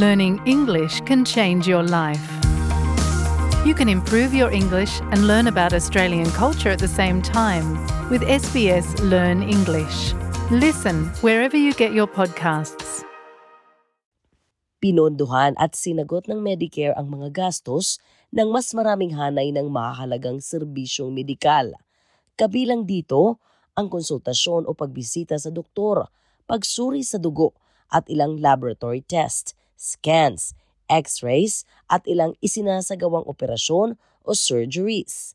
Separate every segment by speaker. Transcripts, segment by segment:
Speaker 1: Learning English can change your life. You can improve your English and learn about Australian culture at the same time with SBS Learn English. Listen wherever you get your podcasts.
Speaker 2: Pinondohan at sinagot ng Medicare ang mga gastos ng mas maraming hanay ng mahalagang serbisyong medikal. Kabilang dito ang konsultasyon o pagbisita sa doktor, pagsuri sa dugo at ilang laboratory test, scans, x-rays at ilang isinasagawang operasyon o surgeries.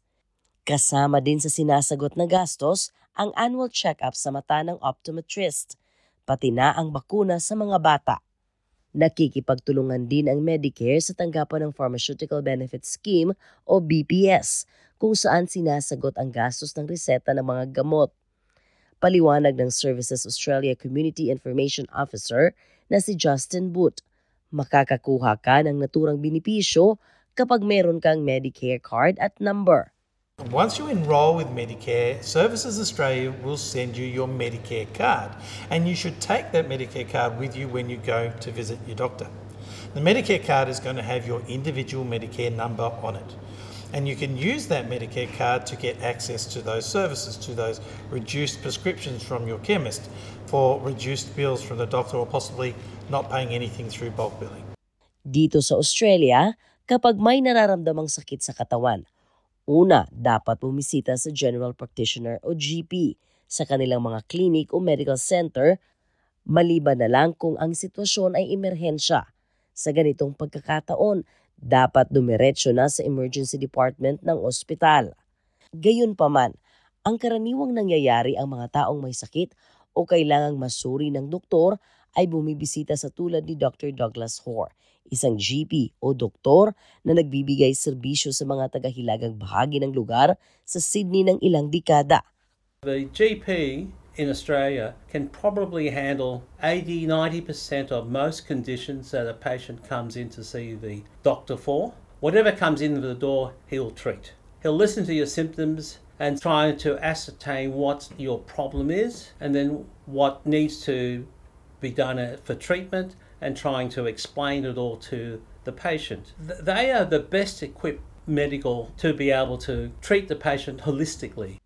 Speaker 2: Kasama din sa sinasagot na gastos ang annual check-up sa mata ng optometrist, pati na ang bakuna sa mga bata. Nakikipagtulungan din ang Medicare sa tanggapan ng Pharmaceutical Benefit Scheme o BPS kung saan sinasagot ang gastos ng reseta ng mga gamot. Paliwanag ng Services Australia Community Information Officer na si Justin Boot, makakakuha ka ng naturang binipisyo kapag meron kang Medicare card at number.
Speaker 3: Once you enrol with Medicare, Services Australia will send you your Medicare card, and you should take that Medicare card with you when you go to visit your doctor. The Medicare card is going to have your individual Medicare number on it, and you can use that Medicare card to get access to those services, to those reduced prescriptions from your chemist, for reduced bills from the doctor, or possibly not paying anything through bulk billing.
Speaker 2: Dito sa Australia, kapag may nararamdamang sakit sa katawan, Una, dapat bumisita sa general practitioner o GP sa kanilang mga clinic o medical center maliban na lang kung ang sitwasyon ay emerhensya. Sa ganitong pagkakataon, dapat dumiretso na sa emergency department ng ospital. Gayunpaman, ang karaniwang nangyayari ang mga taong may sakit o kailangang masuri ng doktor ay bumibisita sa tulad ni Dr. Douglas Hoare isang GP o doktor na nagbibigay serbisyo sa mga tagahilagang bahagi ng lugar sa Sydney ng ilang dekada.
Speaker 4: The GP in Australia can probably handle 80 90% of most conditions that a patient comes in to see the doctor for. Whatever comes in the door, he'll treat. He'll listen to your symptoms and try to ascertain what your problem is and then what needs to be done uh, for treatment and trying to explain it all to the patient. They are the best equipped medical to be able to treat the patient holistically.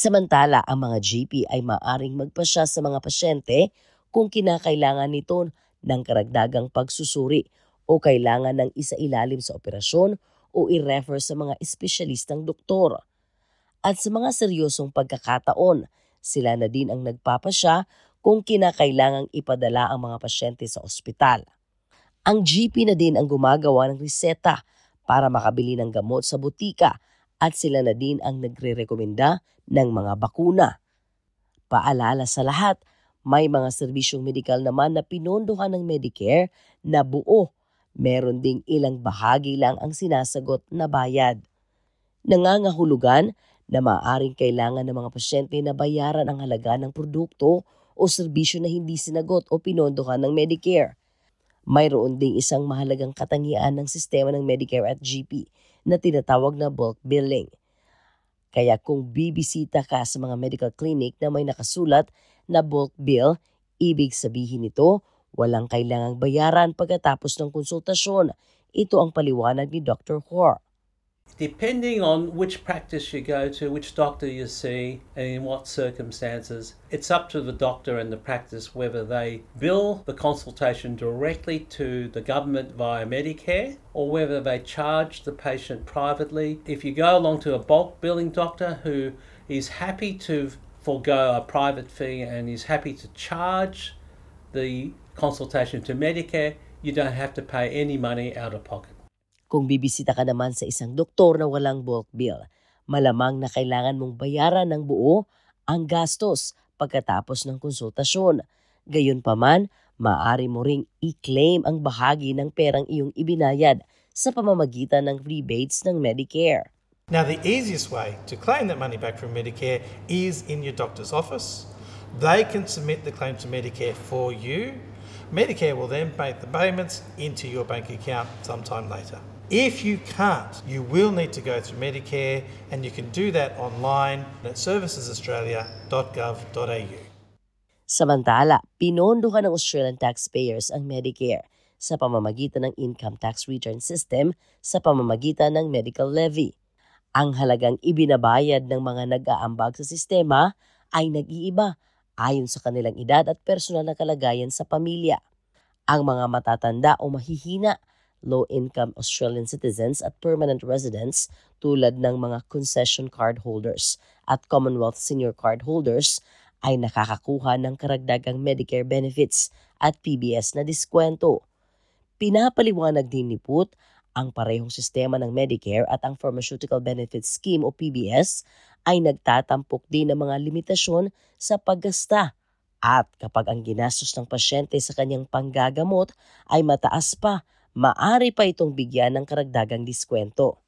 Speaker 2: Samantala, ang mga GP ay maaring magpasya sa mga pasyente kung kinakailangan nito ng karagdagang pagsusuri o kailangan ng isailalim sa operasyon o i-refer sa mga espesyalistang doktor. At sa mga seryosong pagkakataon, sila na din ang nagpapasya kung kinakailangang ipadala ang mga pasyente sa ospital. Ang GP na din ang gumagawa ng reseta para makabili ng gamot sa butika at sila na din ang nagre-rekomenda ng mga bakuna. Paalala sa lahat, may mga serbisyong medikal naman na pinondohan ng Medicare na buo. Meron ding ilang bahagi lang ang sinasagot na bayad. Nangangahulugan na maaring kailangan ng mga pasyente na bayaran ang halaga ng produkto o serbisyo na hindi sinagot o pinondohan ng Medicare. Mayroon ding isang mahalagang katangian ng sistema ng Medicare at GP na tinatawag na bulk billing. Kaya kung bibisita ka sa mga medical clinic na may nakasulat na bulk bill, ibig sabihin nito walang kailangang bayaran pagkatapos ng konsultasyon. Ito ang paliwanag ni Dr. Hoare.
Speaker 4: Depending on which practice you go to, which doctor you see, and in what circumstances, it's up to the doctor and the practice whether they bill the consultation directly to the government via Medicare or whether they charge the patient privately. If you go along to a bulk billing doctor who is happy to forego a private fee and is happy to charge the consultation to Medicare, you don't have to pay any money out of pocket.
Speaker 2: Kung bibisita ka naman sa isang doktor na walang bulk bill, malamang na kailangan mong bayaran ng buo ang gastos pagkatapos ng konsultasyon. Gayunpaman, maaari mo ring i-claim ang bahagi ng perang iyong ibinayad sa pamamagitan ng rebates ng Medicare.
Speaker 3: Now, the easiest way to claim that money back from Medicare is in your doctor's office. They can submit the claim to Medicare for you. Medicare will then make the payments into your bank account sometime later. If you can't, you will need to go through Medicare, and you can do that online at servicesaustralia.gov.au.
Speaker 2: Samantala, pinondohan ng Australian taxpayers ang Medicare sa pamamagitan ng income tax return system sa pamamagitan ng medical levy. Ang halagang ibinabayad ng mga nag-aambag sa sistema ay nag-iiba ayon sa kanilang edad at personal na kalagayan sa pamilya. Ang mga matatanda o mahihina, low-income Australian citizens at permanent residents tulad ng mga concession card holders at Commonwealth senior card holders ay nakakakuha ng karagdagang Medicare benefits at PBS na diskwento. Pinapaliwanag din ni Put ang parehong sistema ng Medicare at ang Pharmaceutical Benefits Scheme o PBS ay nagtatampok din ng mga limitasyon sa paggasta at kapag ang ginastos ng pasyente sa kanyang panggagamot ay mataas pa, maari pa itong bigyan ng karagdagang diskwento.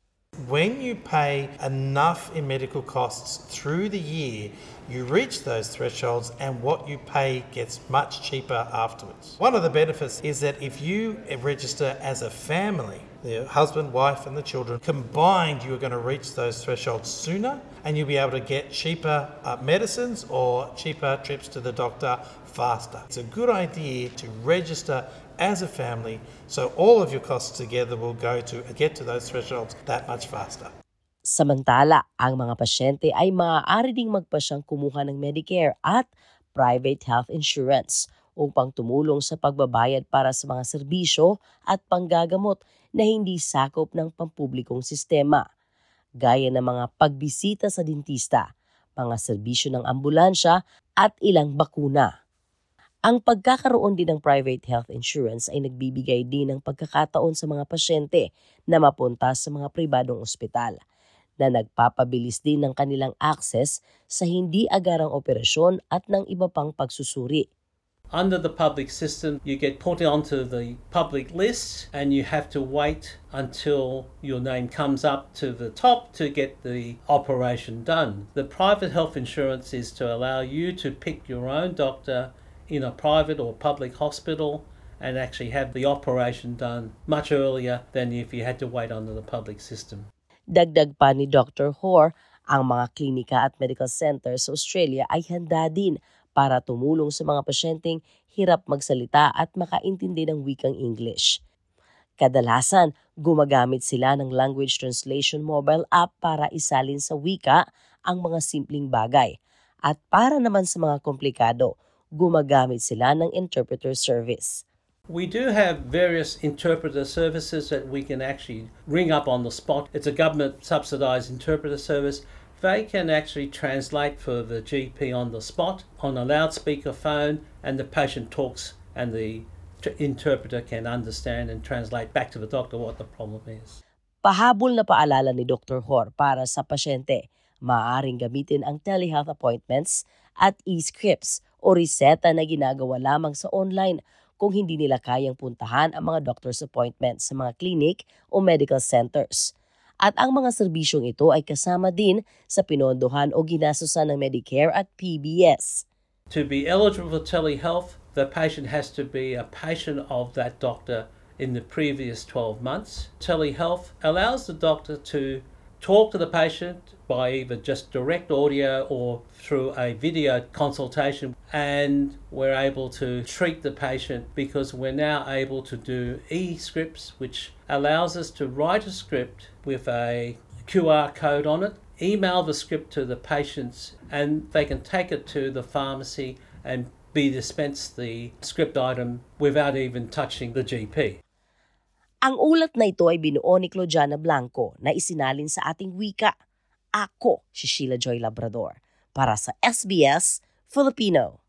Speaker 3: When you pay enough in medical costs through the year, you reach those thresholds and what you pay gets much cheaper afterwards. One of the benefits is that if you register as a family, the husband, wife, and the children, combined, you are going to reach those thresholds sooner and you'll be able to get cheaper uh, medicines or cheaper trips to the doctor faster. It's a good idea to register as a family so all of your costs together will go to get to those thresholds that much faster.
Speaker 2: Samantala, ang mga pasyente ay maaari ding magpasyang kumuha ng Medicare at private health insurance upang tumulong sa pagbabayad para sa mga serbisyo at panggagamot na hindi sakop ng pampublikong sistema, gaya ng mga pagbisita sa dentista, mga serbisyo ng ambulansya at ilang bakuna. Ang pagkakaroon din ng private health insurance ay nagbibigay din ng pagkakataon sa mga pasyente na mapunta sa mga pribadong ospital na nagpapabilis din ng kanilang access sa hindi agarang operasyon at ng iba pang pagsusuri.
Speaker 4: Under the public system, you get put onto the public list and you have to wait until your name comes up to the top to get the operation done. The private health insurance is to allow you to pick your own doctor in a private or public hospital and actually have the operation done much earlier than if you had to wait under the public system.
Speaker 2: Dagdag pa ni Dr. Hoare, ang mga klinika at medical centers sa Australia ay handa din para tumulong sa mga pasyenteng hirap magsalita at makaintindi ng wikang English. Kadalasan, gumagamit sila ng language translation mobile app para isalin sa wika ang mga simpleng bagay. At para naman sa mga komplikado, gumagamit sila ng interpreter service.
Speaker 4: We do have various interpreter services that we can actually ring up on the spot. It's a government subsidised interpreter service. They can actually translate for the GP on the spot on a loudspeaker phone, and the patient talks, and the interpreter can understand and translate back to the doctor what the problem is.
Speaker 2: Pahabol na paalala ni Dr. Hor para sa pasyente, maaaring gamitin ang telehealth appointments at e-scripts o reseta na ginagawa lamang sa online kung hindi nila kayang puntahan ang mga doctor's appointments sa mga clinic o medical centers. At ang mga serbisyong ito ay kasama din sa pinondohan o ginasusan ng Medicare at PBS.
Speaker 4: To be eligible for telehealth, the patient has to be a patient of that doctor in the previous 12 months. Telehealth allows the doctor to talk to the patient by either just direct audio or through a video consultation and we're able to treat the patient because we're now able to do e-scripts which allows us to write a script with a QR code on it email the script to the patients and they can take it to the pharmacy and be dispensed the script item without even touching the GP.
Speaker 2: Ang ulat na ito ay binuo ni Claudiana Blanco na isinalin sa ating wika. Ako si Sheila Joy Labrador para sa SBS Filipino.